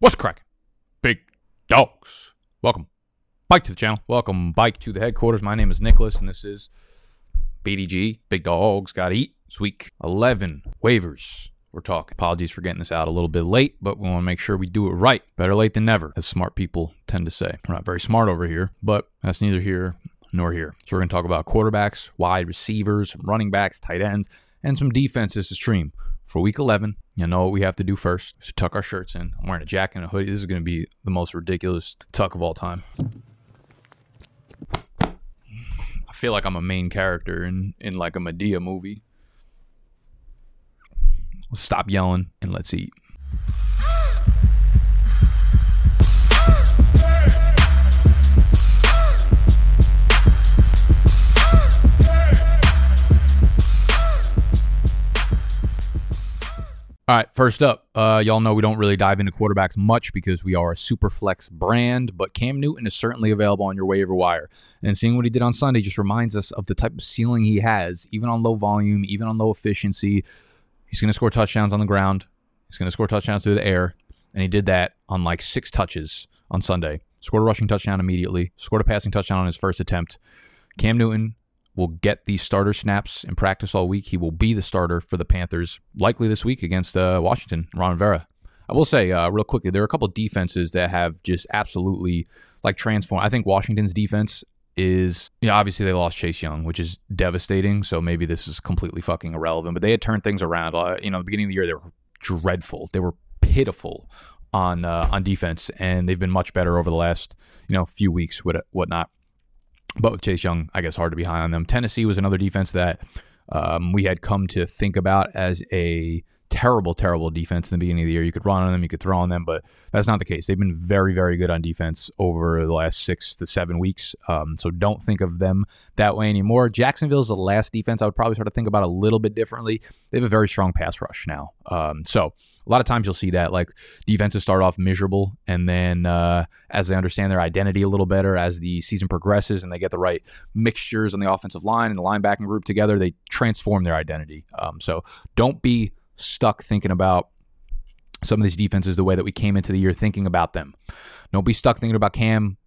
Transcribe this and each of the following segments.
What's cracking? Big dogs. Welcome. Bike to the channel. Welcome, Bike to the headquarters. My name is Nicholas, and this is BDG. Big dogs gotta eat. It's week 11. Waivers. We're talking. Apologies for getting this out a little bit late, but we want to make sure we do it right. Better late than never, as smart people tend to say. We're not very smart over here, but that's neither here nor here. So we're going to talk about quarterbacks, wide receivers, running backs, tight ends, and some defenses to stream for week 11. You know what we have to do first? is To tuck our shirts in. I'm wearing a jacket and a hoodie. This is going to be the most ridiculous tuck of all time. I feel like I'm a main character in, in like a Madea movie. Stop yelling and let's eat. All right, first up, uh, y'all know we don't really dive into quarterbacks much because we are a super flex brand, but Cam Newton is certainly available on your waiver wire. And seeing what he did on Sunday just reminds us of the type of ceiling he has, even on low volume, even on low efficiency. He's going to score touchdowns on the ground, he's going to score touchdowns through the air, and he did that on like six touches on Sunday. Scored a rushing touchdown immediately, scored a passing touchdown on his first attempt. Cam Newton will get the starter snaps in practice all week. He will be the starter for the Panthers, likely this week against uh, Washington, Ron Rivera. I will say, uh, real quickly, there are a couple defenses that have just absolutely like transformed. I think Washington's defense is, you know, obviously they lost Chase Young, which is devastating. So maybe this is completely fucking irrelevant. But they had turned things around. Uh, you know, the beginning of the year they were dreadful. They were pitiful on uh, on defense, and they've been much better over the last you know few weeks, what whatnot. But with Chase Young, I guess hard to be high on them. Tennessee was another defense that um, we had come to think about as a terrible, terrible defense in the beginning of the year. You could run on them, you could throw on them, but that's not the case. They've been very, very good on defense over the last six to seven weeks. Um, so don't think of them that way anymore. Jacksonville's the last defense I would probably start to think about a little bit differently. They have a very strong pass rush now. Um, so a lot of times you'll see that like defenses start off miserable and then uh, as they understand their identity a little better as the season progresses and they get the right mixtures on the offensive line and the linebacking group together they transform their identity um, so don't be stuck thinking about some of these defenses the way that we came into the year thinking about them. Don't be stuck thinking about Cam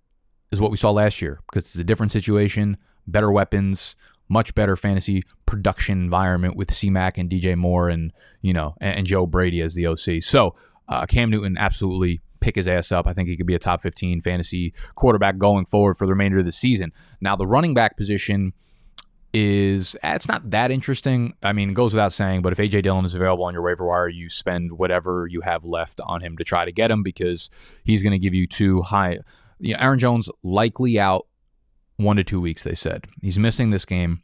is what we saw last year because it's a different situation, better weapons, much better fantasy production environment with C-Mac and DJ Moore and you know and, and Joe Brady as the OC. So uh, Cam Newton absolutely pick his ass up. I think he could be a top 15 fantasy quarterback going forward for the remainder of the season. Now the running back position is it's not that interesting. I mean, it goes without saying, but if AJ Dillon is available on your waiver wire, you spend whatever you have left on him to try to get him because he's going to give you two high. You know, Aaron Jones likely out one to two weeks. They said he's missing this game.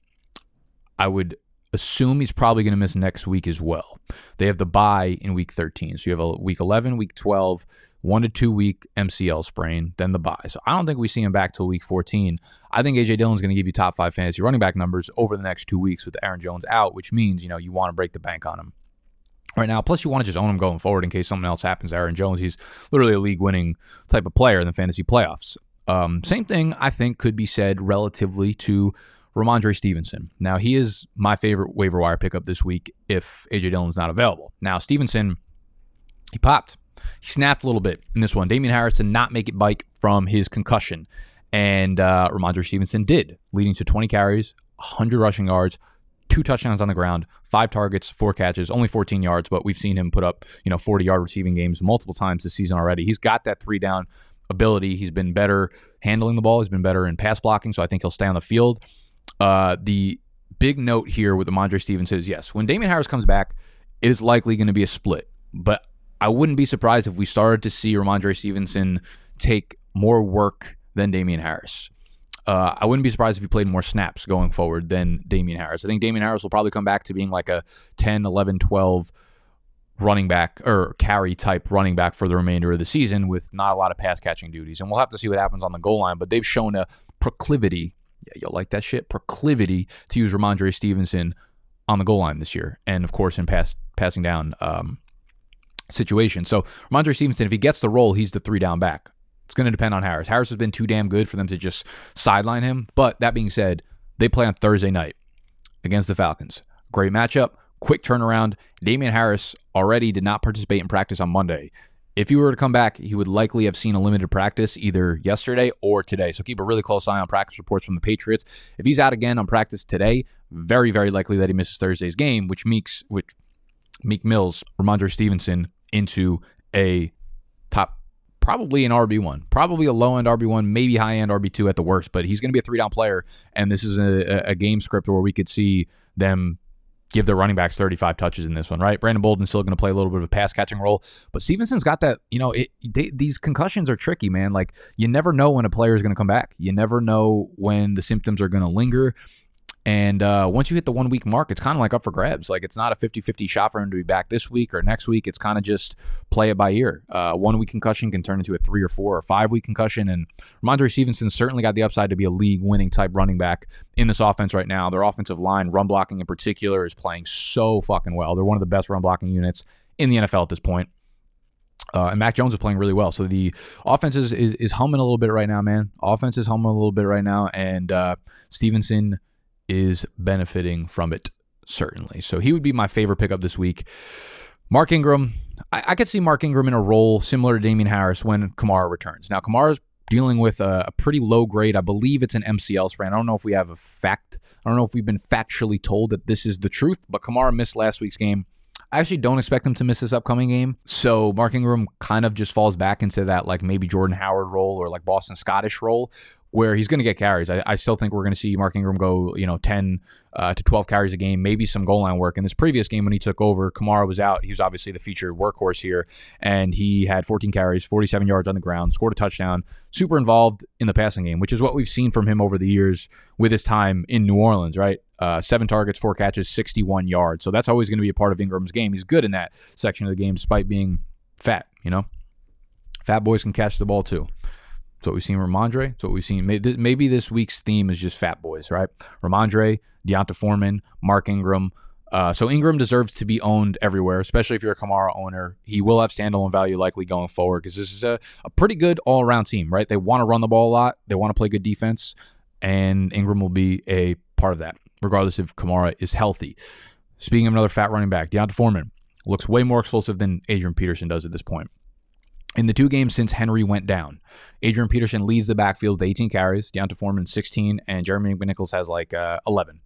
I would assume he's probably going to miss next week as well. They have the bye in week 13, so you have a week 11, week 12, one to two week MCL sprain, then the bye. So I don't think we see him back till week 14. I think AJ Dillon's going to give you top five fantasy running back numbers over the next two weeks with Aaron Jones out, which means you know you want to break the bank on him right now. Plus, you want to just own him going forward in case something else happens. Aaron Jones, he's literally a league winning type of player in the fantasy playoffs. Um, same thing I think could be said relatively to Rhamondre Stevenson. Now he is my favorite waiver wire pickup this week if AJ Dillon's not available. Now Stevenson, he popped he snapped a little bit in this one. Damien Harris did not make it bike from his concussion, and uh, Rhamondre Stevenson did, leading to 20 carries, 100 rushing yards, two touchdowns on the ground, five targets, four catches, only 14 yards, but we've seen him put up, you know, 40 yard receiving games multiple times this season already. He's got that three down ability. He's been better handling the ball. He's been better in pass blocking, so I think he'll stay on the field. Uh, the big note here with Rhamondre Stevenson is yes, when Damien Harris comes back, it is likely going to be a split. But I wouldn't be surprised if we started to see Rhamondre Stevenson take more work than Damien Harris. Uh, I wouldn't be surprised if he played more snaps going forward than Damien Harris. I think Damien Harris will probably come back to being like a 10, 11, 12 running back or carry type running back for the remainder of the season with not a lot of pass catching duties. And we'll have to see what happens on the goal line, but they've shown a proclivity. Yeah, you'll like that shit. Proclivity to use Rhamondre Stevenson on the goal line this year. And of course, in pass passing down um, situation. So Rhamondre Stevenson, if he gets the role, he's the three down back. It's going to depend on Harris. Harris has been too damn good for them to just sideline him. But that being said, they play on Thursday night against the Falcons. Great matchup, quick turnaround. Damien Harris already did not participate in practice on Monday. If he were to come back, he would likely have seen a limited practice either yesterday or today. So keep a really close eye on practice reports from the Patriots. If he's out again on practice today, very, very likely that he misses Thursday's game, which makes which Meek Mills, Rhamondre Stevenson into a top, probably an RB1, probably a low end RB1, maybe high end RB2 at the worst, but he's going to be a three down player. And this is a, a game script where we could see them give their running backs 35 touches in this one, right? Brandon Bolden's still going to play a little bit of a pass catching role, but Stevenson's got that, you know, it, they, these concussions are tricky, man. Like you never know when a player is going to come back. You never know when the symptoms are going to linger. And uh, once you hit the one week mark, it's kind of like up for grabs. Like it's not a 50 50 shot for him to be back this week or next week. It's kind of just play it by ear. Uh, one week concussion can turn into a three or four or five week concussion. And Rhamondre Stevenson certainly got the upside to be a league winning type running back in this offense right now. Their offensive line, run blocking in particular, is playing so fucking well. They're one of the best run blocking units in the NFL at this point. Uh, and Mac Jones is playing really well. So the offense is, is, is humming a little bit right now, man. Offense is humming a little bit right now. And uh, Stevenson is benefiting from it, certainly. So he would be my favorite pickup this week. Mark Ingram, I, I could see Mark Ingram in a role similar to Damien Harris when Kamara returns. Now, Kamara's dealing with a, a, pretty low grade. I believe it's an MCL sprain. I don't know if we have a fact. I don't know if we've been factually told that this is the truth, but Kamara missed last week's game. I actually don't expect him to miss this upcoming game. So Mark Ingram kind of just falls back into that like maybe Jordan Howard role or like Boston Scottish role where he's going to get carries. I, I, still think we're going to see Mark Ingram go, you know, 10 uh, to 12 carries a game, maybe some goal line work. In this previous game when he took over, Kamara was out. He was obviously the featured workhorse here, and he had 14 carries, 47 yards on the ground, scored a touchdown, super involved in the passing game, which is what we've seen from him over the years with his time in New Orleans, right? Uh, seven targets, four catches, 61 yards. So that's always going to be a part of Ingram's game. He's good in that section of the game despite being fat, you know? Fat boys can catch the ball too. It's what we've seen Rhamondre. It's what we've seen. Maybe this week's theme is just fat boys, right? Rhamondre, D'Onta Foreman, Mark Ingram. Uh, so Ingram deserves to be owned everywhere, especially if you're a Kamara owner. He will have standalone value likely going forward because this is a, a pretty good all around team, right? They want to run the ball a lot. They want to play good defense, and Ingram will be a part of that, regardless if Kamara is healthy. Speaking of another fat running back, D'Onta Foreman looks way more explosive than Adrian Peterson does at this point. In the two games since Henry went down, Adrian Peterson leads the backfield with 18 carries, D'Onta Foreman 16, and Jeremy McNichols has like uh, 11.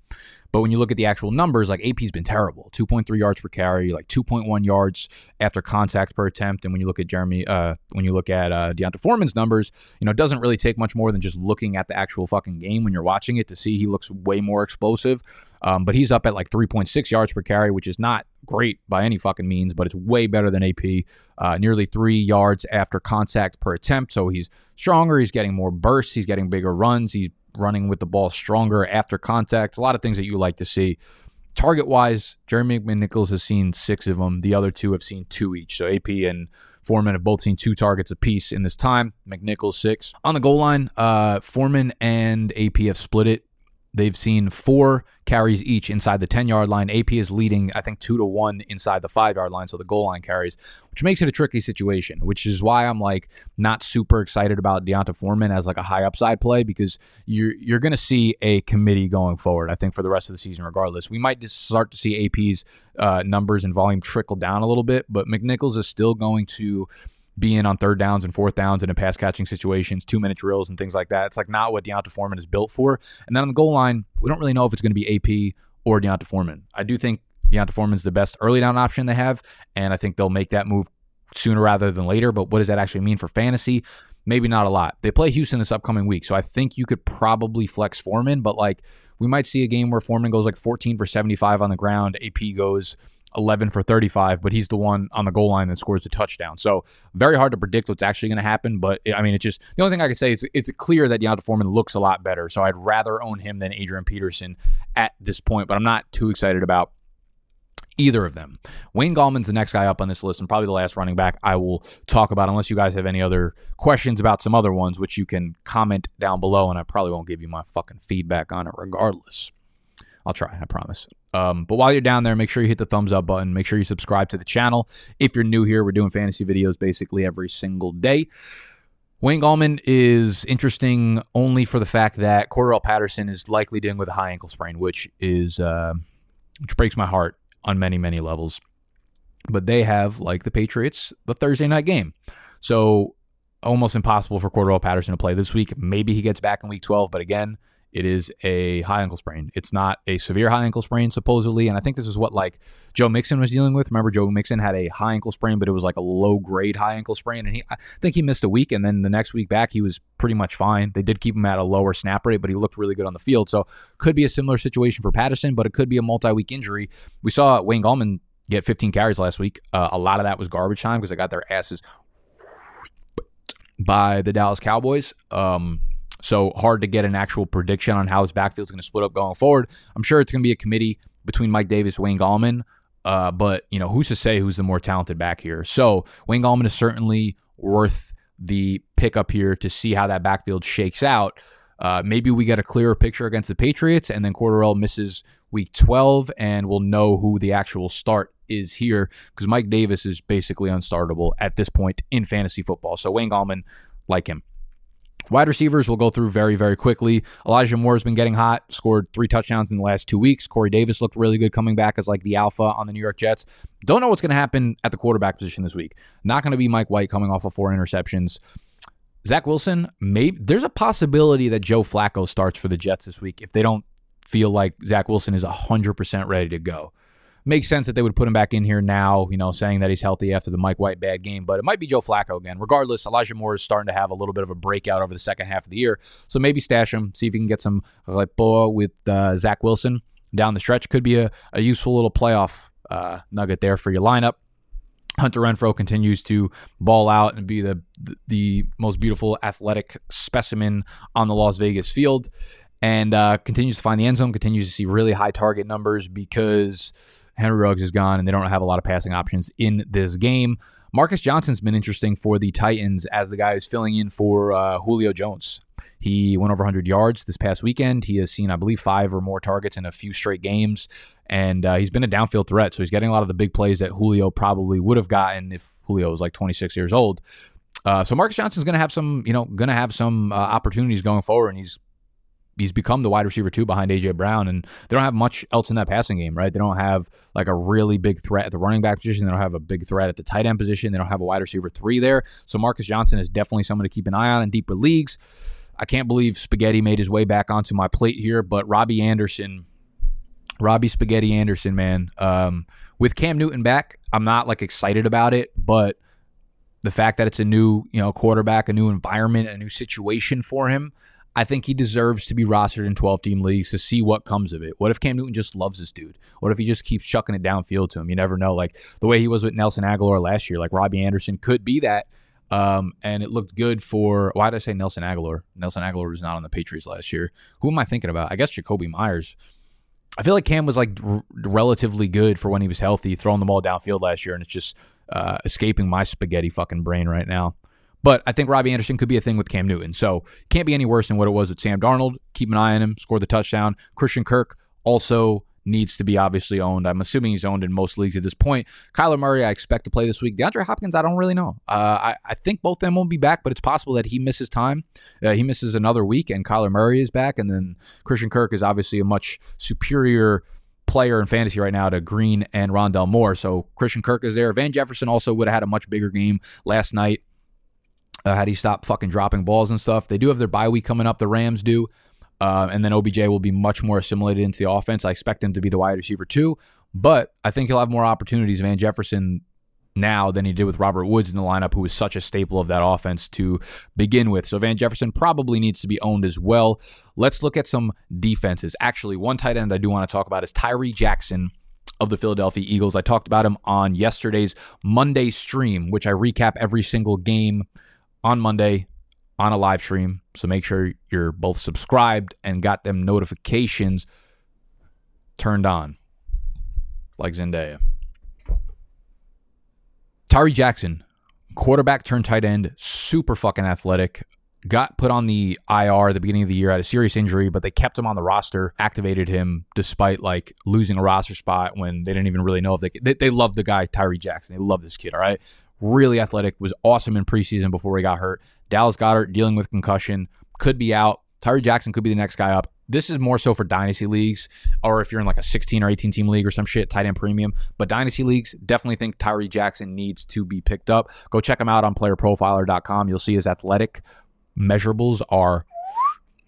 But when you look at the actual numbers, like AP's been terrible 2.3 yards per carry, like 2.1 yards after contact per attempt. And when you look at Jeremy, uh, when you look at uh, D'Onta Foreman's numbers, you know, it doesn't really take much more than just looking at the actual fucking game when you're watching it to see he looks way more explosive. Um, but he's up at like 3.6 yards per carry, which is not great by any fucking means, but it's way better than AP. Uh, nearly three yards after contact per attempt. So he's stronger. He's getting more bursts. He's getting bigger runs. He's running with the ball stronger after contact. A lot of things that you like to see. Target wise, Jeremy McNichols has seen six of them. The other two have seen two each. So AP and Foreman have both seen two targets apiece in this time. McNichols six. On the goal line, uh, Foreman and AP have split it They've seen four carries each inside the 10 yard line. AP is leading, I think, two to one inside the five yard line, so the goal line carries, which makes it a tricky situation, which is why I'm like not super excited about D'Onta Foreman as like a high upside play because you're you're gonna see a committee going forward, I think, for the rest of the season, regardless. We might just start to see AP's uh, numbers and volume trickle down a little bit, but McNichols is still going to being on third downs and fourth downs and in pass catching situations, two minute drills and things like that. It's like not what D'Onta Foreman is built for. And then on the goal line, we don't really know if it's going to be AP or D'Onta Foreman. I do think D'Onta Foreman's the best early down option they have, and I think they'll make that move sooner rather than later. But what does that actually mean for fantasy? Maybe not a lot. They play Houston this upcoming week, so I think you could probably flex Foreman, but like we might see a game where Foreman goes like 14 for 75 on the ground, AP goes 11 for 35, but he's the one on the goal line that scores the touchdown. So very hard to predict what's actually going to happen. But I mean, it's just the only thing I can say is it's clear that D'Onta Foreman looks a lot better. So I'd rather own him than Adrian Peterson at this point. But I'm not too excited about either of them. Wayne Gallman's the next guy up on this list and probably the last running back I will talk about unless you guys have any other questions about some other ones, which you can comment down below and I probably won't give you my fucking feedback on it regardless. I'll try, I promise. Um, but while you're down there, make sure you hit the thumbs up button. Make sure you subscribe to the channel. If you're new here, we're doing fantasy videos basically every single day. Wayne Gallman is interesting only for the fact that Cordarrelle Patterson is likely dealing with a high ankle sprain, which is uh, which breaks my heart on many many levels. but they have, like the Patriots, the Thursday night game. So almost impossible for Cordarrelle Patterson to play this week. Maybe he gets back in week 12, but again, it is a high ankle sprain. It's not a severe high ankle sprain, supposedly. And I think this is what like Joe Mixon was dealing with. Remember, Joe Mixon had a high ankle sprain, but it was like a low grade high ankle sprain. And he, I think he missed a week. And then the next week back, he was pretty much fine. They did keep him at a lower snap rate, but he looked really good on the field. So could be a similar situation for Patterson, but it could be a multi week injury. We saw Wayne Gallman get 15 carries last week. Uh, a lot of that was garbage time because they got their asses by the Dallas Cowboys. Um, so hard to get an actual prediction on how his backfield is going to split up going forward. I'm sure it's going to be a committee between Mike Davis, Wayne Gallman. Uh, but you know, who's to say who's the more talented back here? So Wayne Gallman is certainly worth the pickup here to see how that backfield shakes out. Uh, maybe we get a clearer picture against the Patriots, and then Cordarrelle misses week 12, and we'll know who the actual start is here because Mike Davis is basically unstartable at this point in fantasy football. So Wayne Gallman, like him. Wide receivers will go through very, very quickly. Elijah Moore has been getting hot, scored three touchdowns in the last two weeks. Corey Davis looked really good coming back as like the alpha on the New York Jets. Don't know what's going to happen at the quarterback position this week. Not going to be Mike White coming off of four interceptions. Zach Wilson, maybe there's a possibility that Joe Flacco starts for the Jets this week if they don't feel like Zach Wilson is 100% ready to go makes sense that they would put him back in here now, you know, saying that he's healthy after the Mike White bad game, but it might be Joe Flacco again. Regardless, Elijah Moore is starting to have a little bit of a breakout over the second half of the year. So maybe stash him, see if you can get some rapport with uh, Zach Wilson down the stretch. Could be a, a useful little playoff uh, nugget there for your lineup. Hunter Renfrow continues to ball out and be the the most beautiful athletic specimen on the Las Vegas field and uh, continues to find the end zone, continues to see really high target numbers because Henry Ruggs is gone and they don't have a lot of passing options in this game. Marcus Johnson's been interesting for the Titans as the guy who's filling in for uh, Julio Jones. He went over 100 yards this past weekend. He has seen, I believe, five or more targets in a few straight games, and uh, he's been a downfield threat. So he's getting a lot of the big plays that Julio probably would have gotten if Julio was like 26 years old. Uh, so Marcus Johnson's going to have some, you know, going to have some uh, opportunities going forward, and he's he's become the wide receiver two behind AJ Brown, and they don't have much else in that passing game, right? They don't have like a really big threat at the running back position. They don't have a big threat at the tight end position. They don't have a wide receiver three there. So Marcus Johnson is definitely someone to keep an eye on in deeper leagues. I can't believe Spaghetti made his way back onto my plate here, but Robbie Anderson, Robbie Spaghetti Anderson, man, um, with Cam Newton back, I'm not like excited about it, but the fact that it's a new, you know, quarterback, a new environment, a new situation for him, I think he deserves to be rostered in 12 team leagues to see what comes of it. What if Cam Newton just loves this dude? What if he just keeps chucking it downfield to him? You never know. Like the way he was with Nelson Agholor last year, like Robbie Anderson could be that. Um, and it looked good for why did I say Nelson Agholor? Nelson Agholor was not on the Patriots last year. Who am I thinking about? I guess Jakobi Meyers. I feel like Cam was like r- relatively good for when he was healthy, throwing the ball downfield last year, and it's just uh, escaping my spaghetti fucking brain right now. But I think Robbie Anderson could be a thing with Cam Newton. So can't be any worse than what it was with Sam Darnold. Keep an eye on him, score the touchdown. Christian Kirk also needs to be obviously owned. I'm assuming he's owned in most leagues at this point. Kyler Murray, I expect to play this week. DeAndre Hopkins, I don't really know. Uh, I, I think both of them won't be back, but it's possible that he misses time. Uh, he misses another week, and Kyler Murray is back. And then Christian Kirk is obviously a much superior player in fantasy right now to Green and Rondale Moore. So Christian Kirk is there. Van Jefferson also would have had a much bigger game last night uh, had he stop fucking dropping balls and stuff. They do have their bye week coming up. The Rams do. Uh, and then OBJ will be much more assimilated into the offense. I expect him to be the wide receiver too, but I think he'll have more opportunities, Van Jefferson, now than he did with Robert Woods in the lineup, who was such a staple of that offense to begin with. So Van Jefferson probably needs to be owned as well. Let's look at some defenses. Actually, one tight end I do want to talk about is Tyree Jackson of the Philadelphia Eagles. I talked about him on yesterday's Monday stream, which I recap every single game on Monday on a live stream. So make sure you're both subscribed and got them notifications turned on, like Zendaya. Tyree Jackson, quarterback turned tight end, super fucking athletic. Got put on the IR at the beginning of the year, had a serious injury, but they kept him on the roster, activated him despite like losing a roster spot when they didn't even really know if they they, they love the guy Tyree Jackson. They love this kid, all right really athletic, was awesome in preseason before he got hurt. Dallas Goedert dealing with concussion, could be out. Tyree Jackson could be the next guy up. This is more so for dynasty leagues, or if you're in like a 16 or 18 team league or some shit, tight end premium. But dynasty leagues definitely think Tyree Jackson needs to be picked up. Go check him out on playerprofiler.com. You'll see his athletic measurables are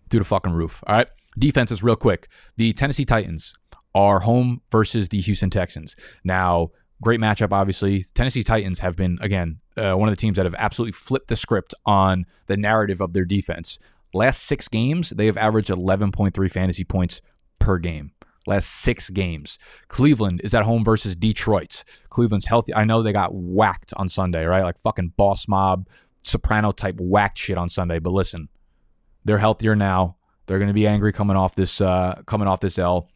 through the fucking roof. All right. Defenses, real quick. The Tennessee Titans are home versus the Houston Texans. Now, great matchup, obviously. Tennessee Titans have been, again, uh, one of the teams that have absolutely flipped the script on the narrative of their defense. Last six games, they have averaged 11.3 fantasy points per game. Last six games. Cleveland is at home versus Detroit. Cleveland's healthy. I know they got whacked on Sunday, right? Like fucking boss mob, soprano type whacked shit on Sunday. But listen, they're healthier now. They're going to be angry coming off this uh, coming off this L.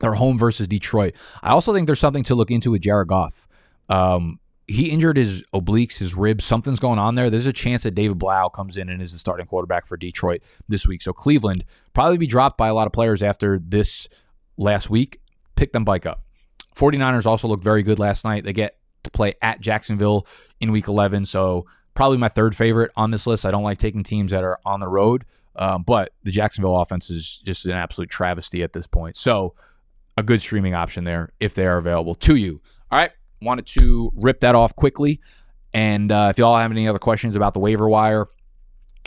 They're home versus Detroit. I also think there's something to look into with Jared Goff. Um, he injured his obliques, his ribs. Something's going on there. There's a chance that David Blough comes in and is the starting quarterback for Detroit this week. So Cleveland probably be dropped by a lot of players after this last week. Pick them bike up. 49ers also looked very good last night. They get to play at Jacksonville in week 11. So probably my third favorite on this list. I don't like taking teams that are on the road, um, but the Jacksonville offense is just an absolute travesty at this point. So a good streaming option there if they are available to you. All right. Wanted to rip that off quickly. And uh, if y'all have any other questions about the waiver wire,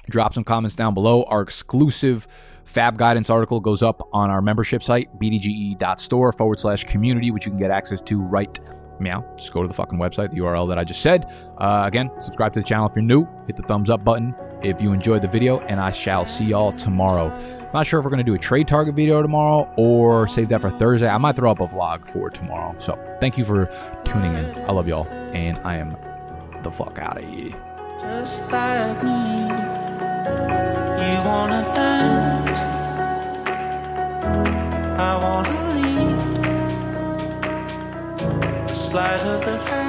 drop some comments down below. Our exclusive FAAB guidance article goes up on our membership site, bdge.store forward slash community, which you can get access to right meow. Just go to the fucking website, the URL that I just said. Uh, again, subscribe to the channel if you're new. Hit the thumbs up button if you enjoyed the video, and I shall see y'all tomorrow. Not sure if we're going to do a trade target video tomorrow or save that for Thursday. I might throw up a vlog for tomorrow. So thank you for tuning in. I love y'all, and I am the fuck out of here. Just like me, you wanna dance. I wanna slide of the hand.